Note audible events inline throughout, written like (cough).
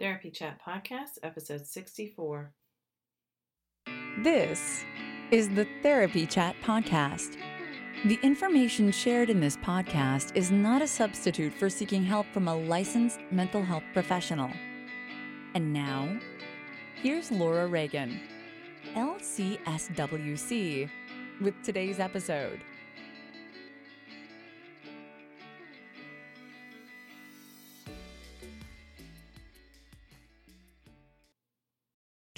Therapy Chat Podcast, episode 64. This is the Therapy Chat Podcast. The information shared in this podcast is not a substitute for seeking help from a licensed mental health professional. And now, here's Laura Reagan, LCSWC, with today's episode.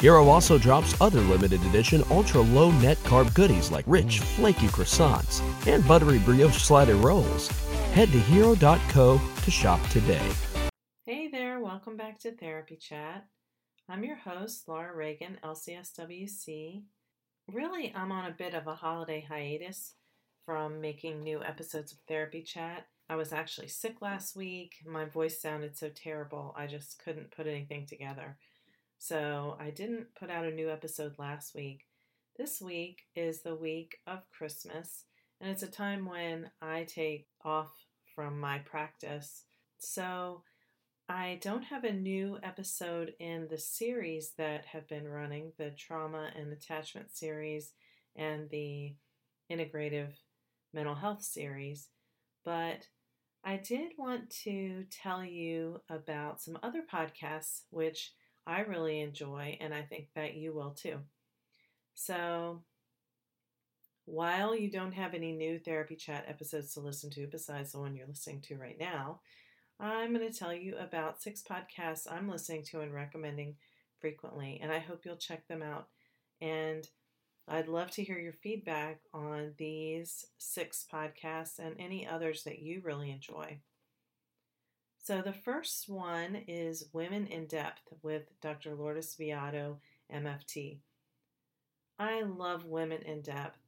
Hero also drops other limited edition ultra low net carb goodies like rich, flaky croissants and buttery brioche slider rolls. Head to hero.co to shop today. Hey there, welcome back to Therapy Chat. I'm your host, Laura Reagan, LCSWC. Really, I'm on a bit of a holiday hiatus from making new episodes of Therapy Chat. I was actually sick last week. My voice sounded so terrible, I just couldn't put anything together. So I didn't put out a new episode last week. This week is the week of Christmas, and it's a time when I take off from my practice. So I don't have a new episode in the series that have been running the trauma and attachment series and the integrative mental health series, but I did want to tell you about some other podcasts which I really enjoy, and I think that you will too. So, while you don't have any new therapy chat episodes to listen to besides the one you're listening to right now, I'm going to tell you about six podcasts I'm listening to and recommending frequently, and I hope you'll check them out. And I'd love to hear your feedback on these six podcasts and any others that you really enjoy. So, the first one is Women in Depth with Dr. Lourdes Viado, MFT. I love Women in Depth.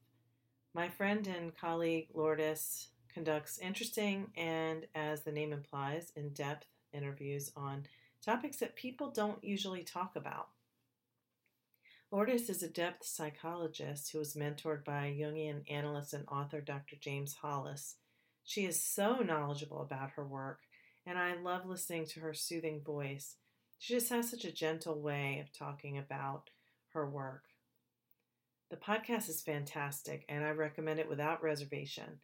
My friend and colleague Lourdes conducts interesting and, as the name implies, in depth interviews on topics that people don't usually talk about. Lourdes is a depth psychologist who was mentored by Jungian analyst and author Dr. James Hollis. She is so knowledgeable about her work, and I love listening to her soothing voice. She just has such a gentle way of talking about her work. The podcast is fantastic, and I recommend it without reservation.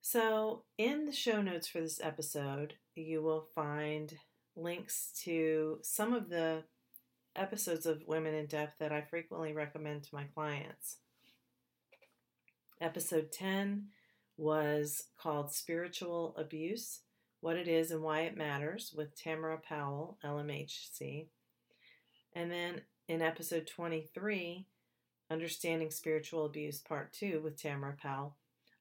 So, in the show notes for this episode, you will find links to some of the episodes of Women in Depth that I frequently recommend to my clients. Episode 10 was called Spiritual Abuse What It Is and Why It Matters with Tamara Powell, LMHC. And then in episode 23, Understanding Spiritual Abuse Part 2 with Tamara Powell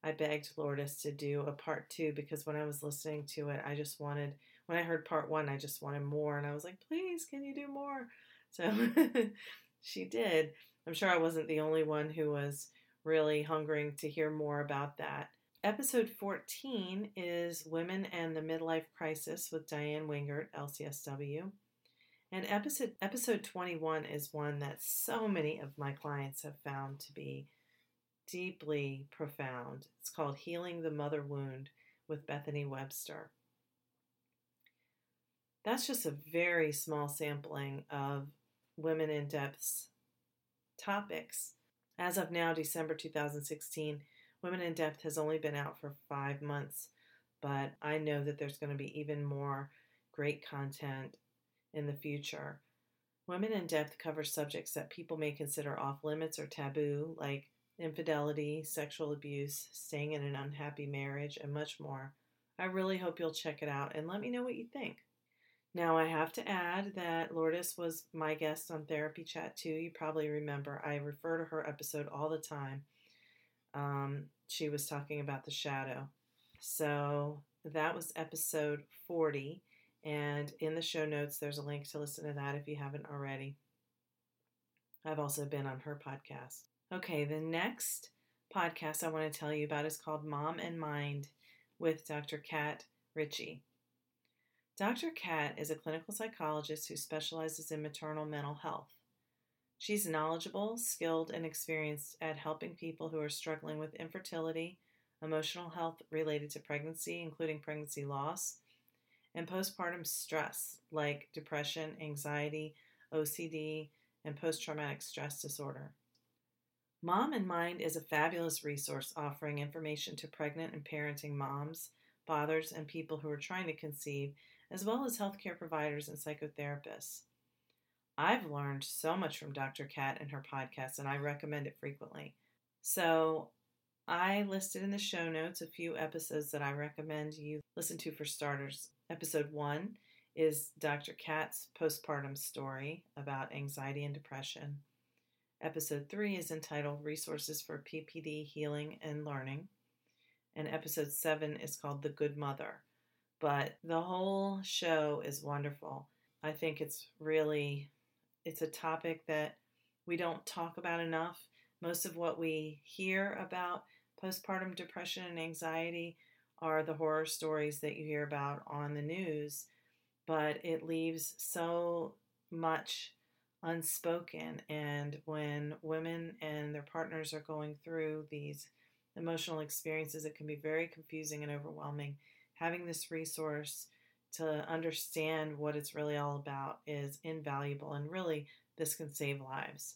I begged Lourdes to do a part two because when I was listening to it, I just wanted, when I heard part one, I just wanted more. And I was like, please, can you do more? So (laughs) she did. I'm sure I wasn't the only one who was really hungering to hear more about that. Episode 14 is Women and the Midlife Crisis with Diann Wingert, LCSW. And episode episode 21 is one that so many of my clients have found to be deeply profound. It's called Healing the Mother Wound with Bethany Webster. That's just a very small sampling of Women in Depth's topics. As of now, December 2016, Women in Depth has only been out for five months, but I know that there's going to be even more great content in the future. Women in Depth covers subjects that people may consider off limits or taboo, like infidelity, sexual abuse, staying in an unhappy marriage, and much more. I really hope you'll check it out and let me know what you think. Now, I have to add that Lourdes was my guest on Therapy Chat too. You probably remember I refer to her episode all the time. Um, she was talking about the shadow. So that was episode 40. And in the show notes, there's a link to listen to that if you haven't already. I've also been on her podcast. Okay, the next podcast I want to tell you about is called Mom and Mind with Dr. Kat Ritchie. Dr. Kat is a clinical psychologist who specializes in maternal mental health. She's knowledgeable, skilled, and experienced at helping people who are struggling with infertility, emotional health related to pregnancy, including pregnancy loss, and postpartum stress like depression, anxiety, OCD, and post traumatic stress disorder. Mom and Mind is a fabulous resource offering information to pregnant and parenting moms, fathers, and people who are trying to conceive as well as healthcare providers and psychotherapists. I've learned so much from Dr. Kat and her podcast, and I recommend it frequently. So, I listed in the show notes a few episodes that I recommend you listen to for starters. Episode one is Dr. Kat's postpartum story about anxiety and depression. Episode three is entitled Resources for PPD Healing and Learning. And episode seven is called The Good Mother but the whole show is wonderful. I think it's really it's a topic that we don't talk about enough. Most of what we hear about postpartum depression and anxiety are the horror stories that you hear about on the news, but it leaves so much unspoken. And when women and their partners are going through these emotional experiences, it can be very confusing and overwhelming having this resource to understand what it's really all about is invaluable and really this can save lives.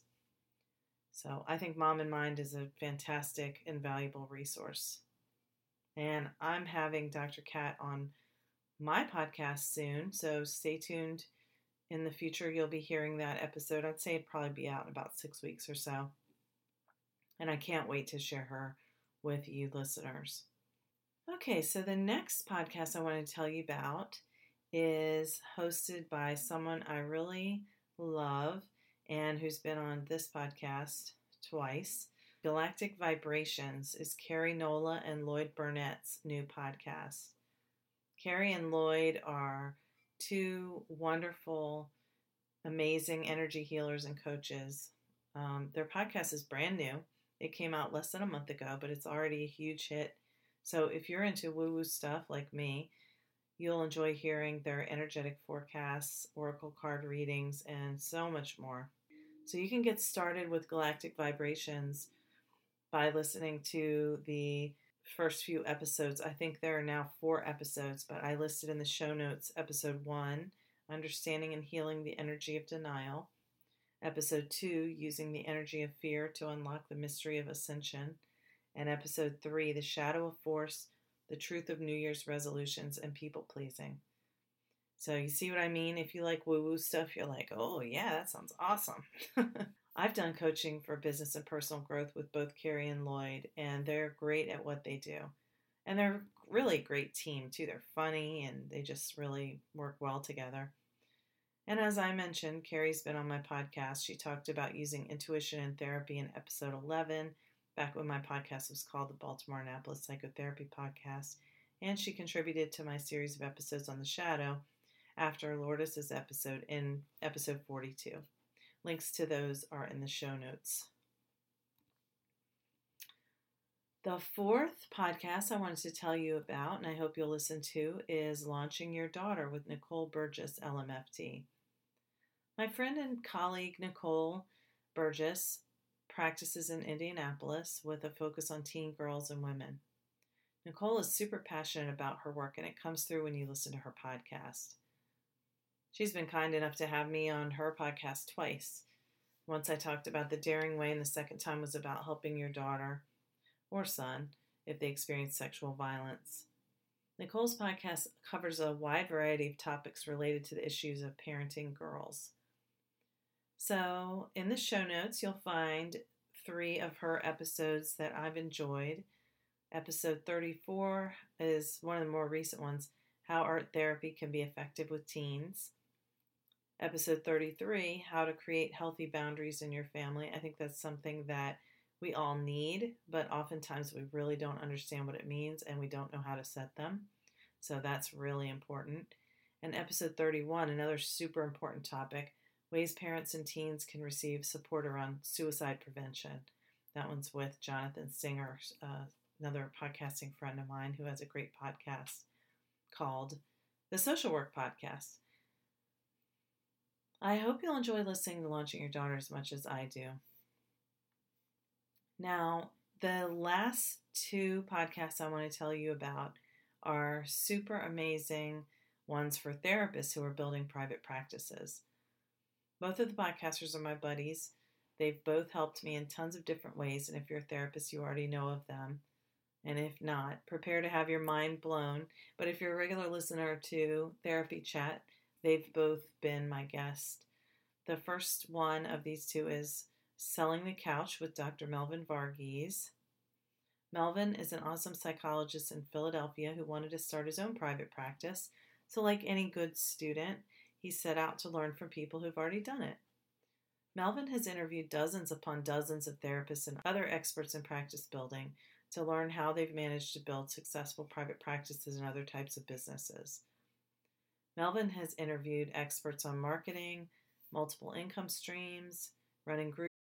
So I think Mom in Mind is a fantastic, invaluable resource. And I'm having Dr. Kat on my podcast soon, so stay tuned. In the future, you'll be hearing that episode. I'd say it'd probably be out in about six weeks or so. And I can't wait to share her with you listeners. Okay, so the next podcast I want to tell you about is hosted by someone I really love and who's been on this podcast twice. Galactic Vibrations is Kerri Nola and Lloyd Burnett's new podcast. Carrie and Lloyd are two wonderful, amazing energy healers and coaches. Um, their podcast is brand new. It came out less than a month ago, but it's already a huge hit so if you're into woo woo stuff like me, you'll enjoy hearing their energetic forecasts, oracle card readings, and so much more. So you can get started with galactic vibrations by listening to the first few episodes. I think there are now four episodes, but I listed in the show notes episode one, Understanding and Healing the Energy of Denial. Episode two, Using the Energy of Fear to Unlock the Mystery of Ascension and episode three The Shadow of Force, The Truth of New Year's Resolutions, and People Pleasing. So, you see what I mean? If you like woo woo stuff, you're like, oh, yeah, that sounds awesome. (laughs) I've done coaching for business and personal growth with both Carrie and Lloyd, and they're great at what they do. And they're really great team, too. They're funny and they just really work well together. And as I mentioned, Carrie's been on my podcast. She talked about using intuition in therapy in episode 11 back when my podcast was called the Baltimore Annapolis Psychotherapy Podcast, and she contributed to my series of episodes on the shadow after Lourdes's episode in episode 42. Links to those are in the show notes. The fourth podcast I wanted to tell you about, and I hope you'll listen to, is Launching Your Daughter with Nicole Burgess, LMFT. My friend and colleague Nicole Burgess practices in Indianapolis with a focus on teen girls and women. Nicole is super passionate about her work, and it comes through when you listen to her podcast. She's been kind enough to have me on her podcast twice. Once I talked about the daring way, and the second time was about helping your daughter or son if they experience sexual violence. Nicole's podcast covers a wide variety of topics related to the issues of parenting girls. So, in the show notes, you'll find three of her episodes that I've enjoyed. Episode 34 is one of the more recent ones How Art Therapy Can Be Effective with Teens. Episode 33 How to Create Healthy Boundaries in Your Family. I think that's something that we all need, but oftentimes we really don't understand what it means and we don't know how to set them. So that's really important. And episode 31, another super important topic ways parents and teens can receive support around suicide prevention. That one's with Jonathan Singer, uh, another podcasting friend of mine who has a great podcast called the Social Work Podcast. I hope you'll enjoy listening to Launching Your Daughter as much as I do. Now, the last two podcasts I want to tell you about are super amazing ones for therapists who are building private practices. Both of the podcasters are my buddies. They've both helped me in tons of different ways, and if you're a therapist, you already know of them. And if not, prepare to have your mind blown. But if you're a regular listener to Therapy Chat, they've both been my guest. The first one of these two is Selling the Couch with Dr. Melvin Varghese. Melvin is an awesome psychologist in Philadelphia who wanted to start his own private practice. So, like any good student, he set out to learn from people who've already done it. Melvin has interviewed dozens upon dozens of therapists and other experts in practice building to learn how they've managed to build successful private practices and other types of businesses. Melvin has interviewed experts on marketing, multiple income streams, running groups.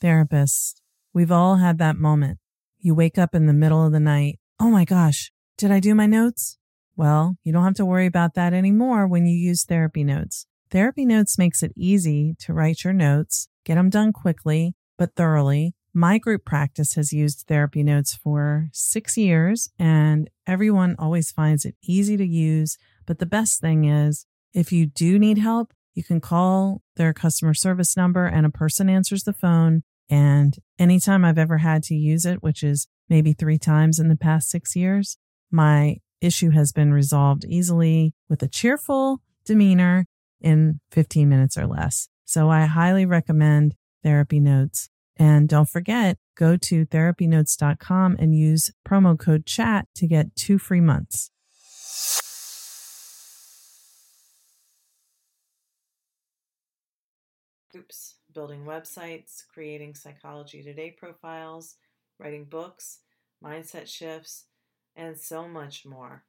Therapists, we've all had that moment. You wake up in the middle of the night. Oh my gosh, did I do my notes? Well, you don't have to worry about that anymore when you use Therapy Notes. Therapy Notes makes it easy to write your notes, get them done quickly, but thoroughly. My group practice has used Therapy Notes for six years, and everyone always finds it easy to use. But the best thing is, if you do need help, you can call their customer service number and a person answers the phone. And anytime I've ever had to use it, which is maybe three times in the past six years, my issue has been resolved easily with a cheerful demeanor in 15 minutes or less. So I highly recommend Therapy Notes. And don't forget, go to therapynotes.com and use promo code chat to get two free months. Oops, building websites, creating Psychology Today profiles, writing books, mindset shifts, and so much more.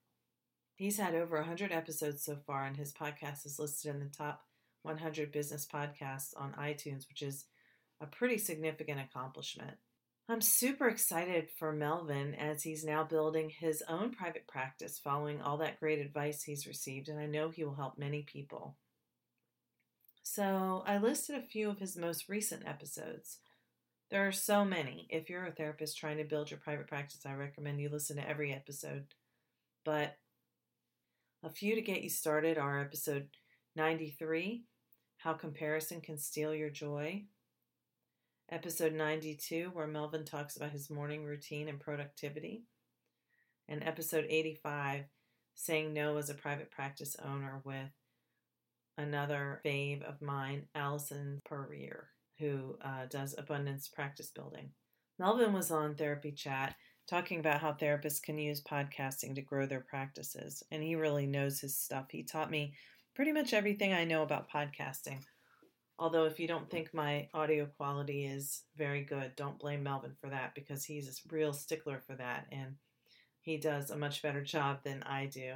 He's had over 100 episodes so far, and his podcast is listed in the top 100 business podcasts on iTunes, which is a pretty significant accomplishment. I'm super excited for Melvin as he's now building his own private practice following all that great advice he's received, and I know he will help many people. So, I listed a few of his most recent episodes. There are so many. If you're a therapist trying to build your private practice, I recommend you listen to every episode. But a few to get you started are episode 93 How Comparison Can Steal Your Joy, episode 92, where Melvin talks about his morning routine and productivity, and episode 85 Saying No as a Private Practice Owner with another fave of mine, Allison Puryear, who uh, does abundance practice building. Melvin was on Therapy Chat talking about how therapists can use podcasting to grow their practices, and he really knows his stuff. He taught me pretty much everything I know about podcasting. Although, if you don't think my audio quality is very good, don't blame Melvin for that because he's a real stickler for that and he does a much better job than I do.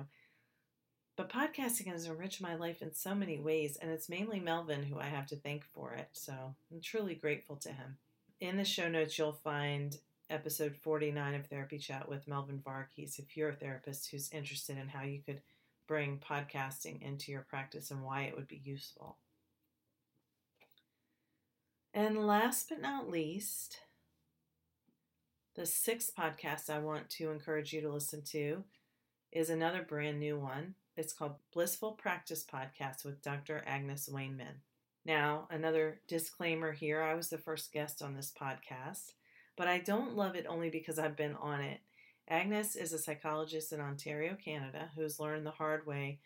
But podcasting has enriched my life in so many ways, and it's mainly Melvin who I have to thank for it. So I'm truly grateful to him. In the show notes, you'll find episode 49 of Therapy Chat with Melvin Varghese if you're a therapist who's interested in how you could bring podcasting into your practice and why it would be useful. And last but not least, The sixth podcast I want to encourage you to listen to is another brand new one. It's called Blissful Practice Podcast with Dr. Agnes Wainman. Now, another disclaimer here I was the first guest on this podcast, but I don't love it only because I've been on it. Agnes is a psychologist in Ontario, Canada, who has learned the hard way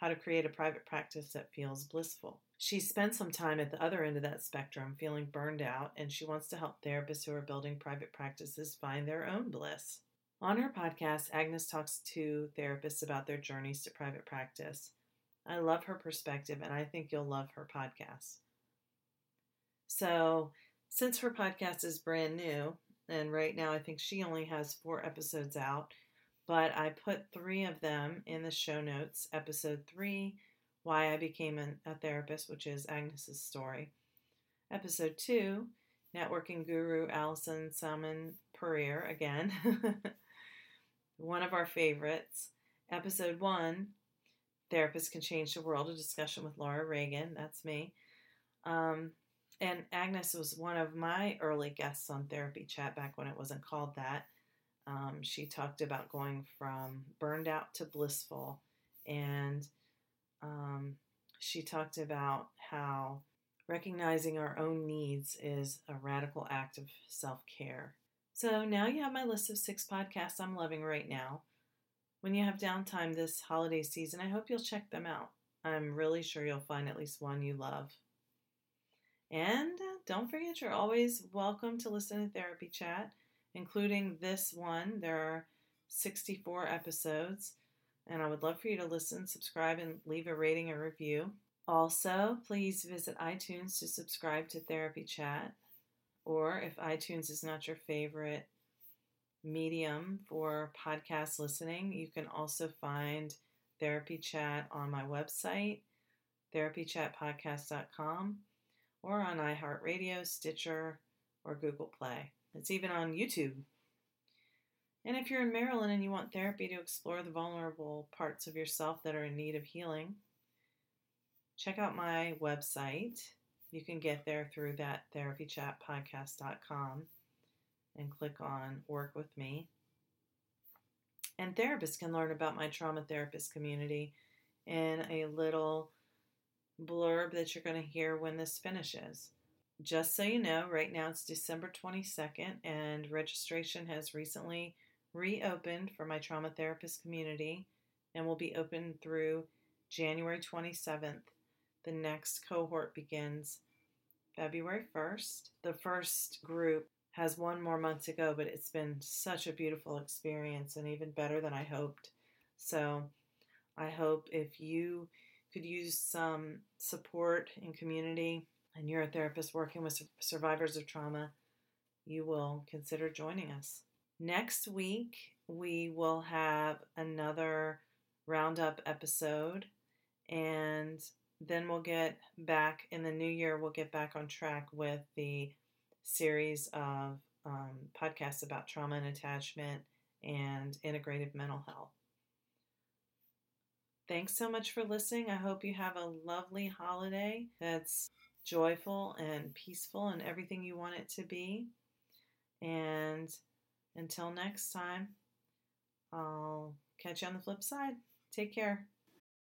how to create a private practice that feels blissful. She spent some time at the other end of that spectrum feeling burned out, and she wants to help therapists who are building private practices find their own bliss. On her podcast, Agnes talks to therapists about their journeys to private practice. I love her perspective, and I think you'll love her podcast. So, since her podcast is brand new, and right now I think she only has four episodes out, but I put three of them in the show notes. Episode three, Why I Became a Therapist, which is Agnes's story. Episode two, Networking Guru Allison Salmon Pereira, again, (laughs) one of our favorites. Episode one, Therapists Can Change the World, a discussion with Laura Reagan, that's me. Um, and Agnes was one of my early guests on Therapy Chat back when it wasn't called that. Um, she talked about going from burned out to blissful, and um, she talked about how recognizing our own needs is a radical act of self care. So now you have my list of six podcasts I'm loving right now. When you have downtime this holiday season, I hope you'll check them out. I'm really sure you'll find at least one you love. And don't forget, you're always welcome to listen to Therapy Chat including this one. There are 64 episodes, and I would love for you to listen, subscribe, and leave a rating or review. Also, please visit iTunes to subscribe to Therapy Chat, or if iTunes is not your favorite medium for podcast listening, you can also find Therapy Chat on my website, therapychatpodcast.com, or on iHeartRadio, Stitcher, or Google Play. It's even on YouTube. And if you're in Maryland and you want therapy to explore the vulnerable parts of yourself that are in need of healing, check out my website. You can get there through that therapychatpodcast.com and click on Work with Me. And therapists can learn about my trauma therapist community in a little blurb that you're going to hear when this finishes just so you know, right now it's December 22nd, and registration has recently reopened for my trauma therapist community and will be open through January 27th. The next cohort begins February 1st. The first group has one more month to go, but it's been such a beautiful experience and even better than I hoped. So I hope if you could use some support in community and you're a therapist working with survivors of trauma, you will consider joining us. Next week, we will have another roundup episode, and then we'll get back in the new year, we'll get back on track with the series of um, podcasts about trauma and attachment and integrative mental health. Thanks so much for listening. I hope you have a lovely holiday that's joyful and peaceful and everything you want it to be. And until next time, I'll catch you on the flip side. Take care.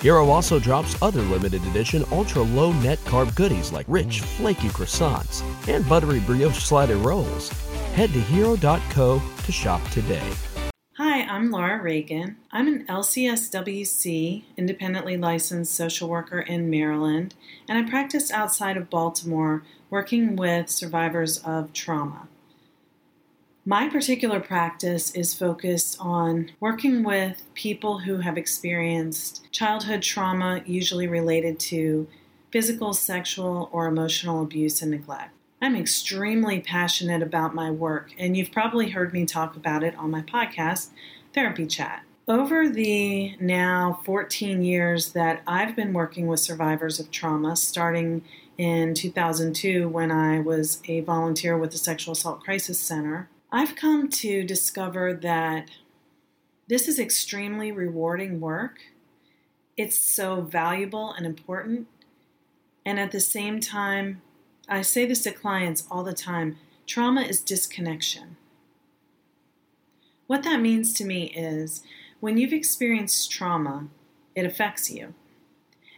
Hero also drops other limited edition ultra low net carb goodies like rich, flaky croissants and buttery brioche slider rolls. Head to hero.co to shop today. Hi, I'm Laura Reagan. I'm an LCSWC, independently licensed social worker in Maryland, and I practice outside of Baltimore working with survivors of trauma. My particular practice is focused on working with people who have experienced childhood trauma, usually related to physical, sexual, or emotional abuse and neglect. I'm extremely passionate about my work, and you've probably heard me talk about it on my podcast, Therapy Chat. Over the now 14 years that I've been working with survivors of trauma, starting in 2002 when I was a volunteer with the Sexual Assault Crisis Center, I've come to discover that this is extremely rewarding work. It's so valuable and important. And at the same time, I say this to clients all the time trauma is disconnection. What that means to me is when you've experienced trauma, it affects you.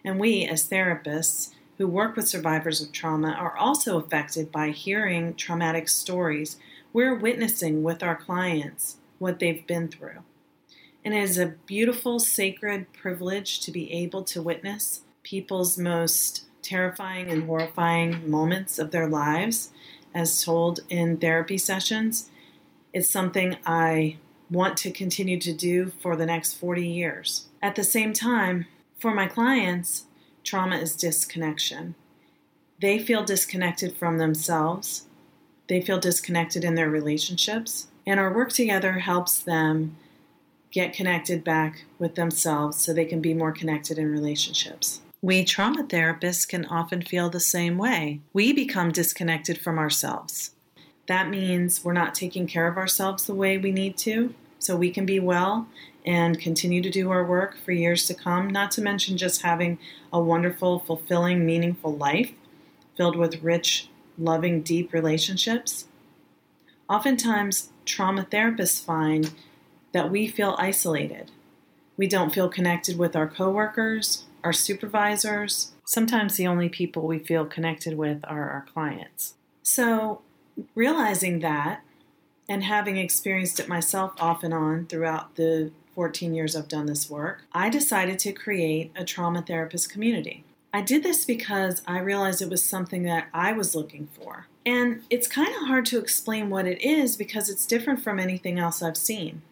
And we, as therapists who work with survivors of trauma, are also affected by hearing traumatic stories we're witnessing with our clients what they've been through. And it is a beautiful, sacred privilege to be able to witness people's most terrifying and horrifying moments of their lives as told in therapy sessions. It's something I want to continue to do for the next 40 years. At the same time, for my clients, trauma is disconnection. They feel disconnected from themselves they feel disconnected in their relationships. And our work together helps them get connected back with themselves so they can be more connected in relationships. We trauma therapists can often feel the same way. We become disconnected from ourselves. That means we're not taking care of ourselves the way we need to so we can be well and continue to do our work for years to come, not to mention just having a wonderful, fulfilling, meaningful life filled with rich loving, deep relationships. Oftentimes, trauma therapists find that we feel isolated. We don't feel connected with our coworkers, our supervisors. Sometimes the only people we feel connected with are our clients. So, realizing that and having experienced it myself off and on throughout the 14 years I've done this work, I decided to create a trauma therapist community. I did this because I realized it was something that I was looking for. And it's kind of hard to explain what it is because it's different from anything else I've seen.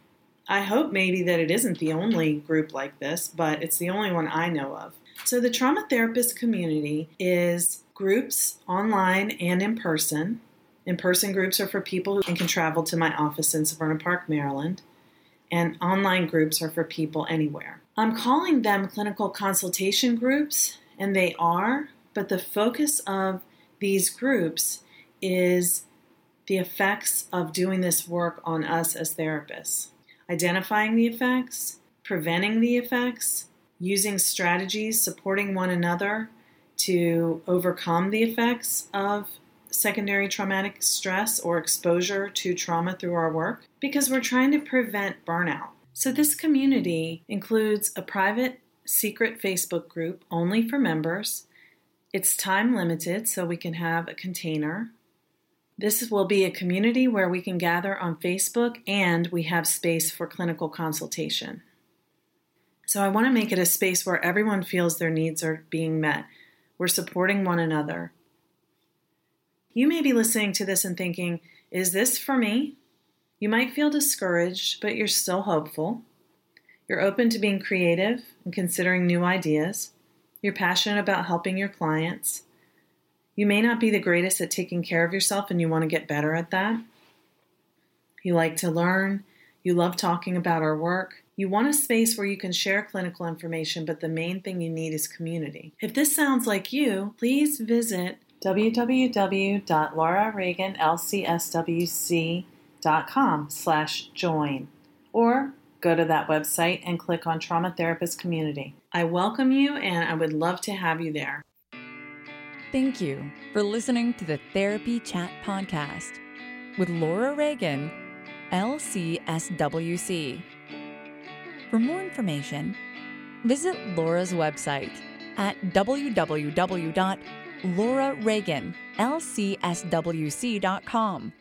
I hope maybe that it isn't the only group like this, but it's the only one I know of. So, the trauma therapist community is groups online and in person. In person groups are for people who can travel to my office in Severna Park, Maryland, and online groups are for people anywhere. I'm calling them clinical consultation groups and they are, but the focus of these groups is the effects of doing this work on us as therapists. Identifying the effects, preventing the effects, using strategies, supporting one another to overcome the effects of secondary traumatic stress or exposure to trauma through our work because we're trying to prevent burnout. So, this community includes a private secret Facebook group only for members. It's time limited, so we can have a container. This will be a community where we can gather on Facebook and we have space for clinical consultation. So I want to make it a space where everyone feels their needs are being met. We're supporting one another. You may be listening to this and thinking, is this for me? You might feel discouraged, but you're still hopeful. You're open to being creative and considering new ideas. You're passionate about helping your clients. You may not be the greatest at taking care of yourself and you want to get better at that. You like to learn. You love talking about our work. You want a space where you can share clinical information, but the main thing you need is community. If this sounds like you, please visit www.laurareaganlcswc.com slash join or go to that website and click on Trauma Therapist Community. I welcome you and I would love to have you there. Thank you for listening to the Therapy Chat Podcast with Laura Reagan, LCSWC. For more information, visit Laura's website at www.laurareaganlcswc.com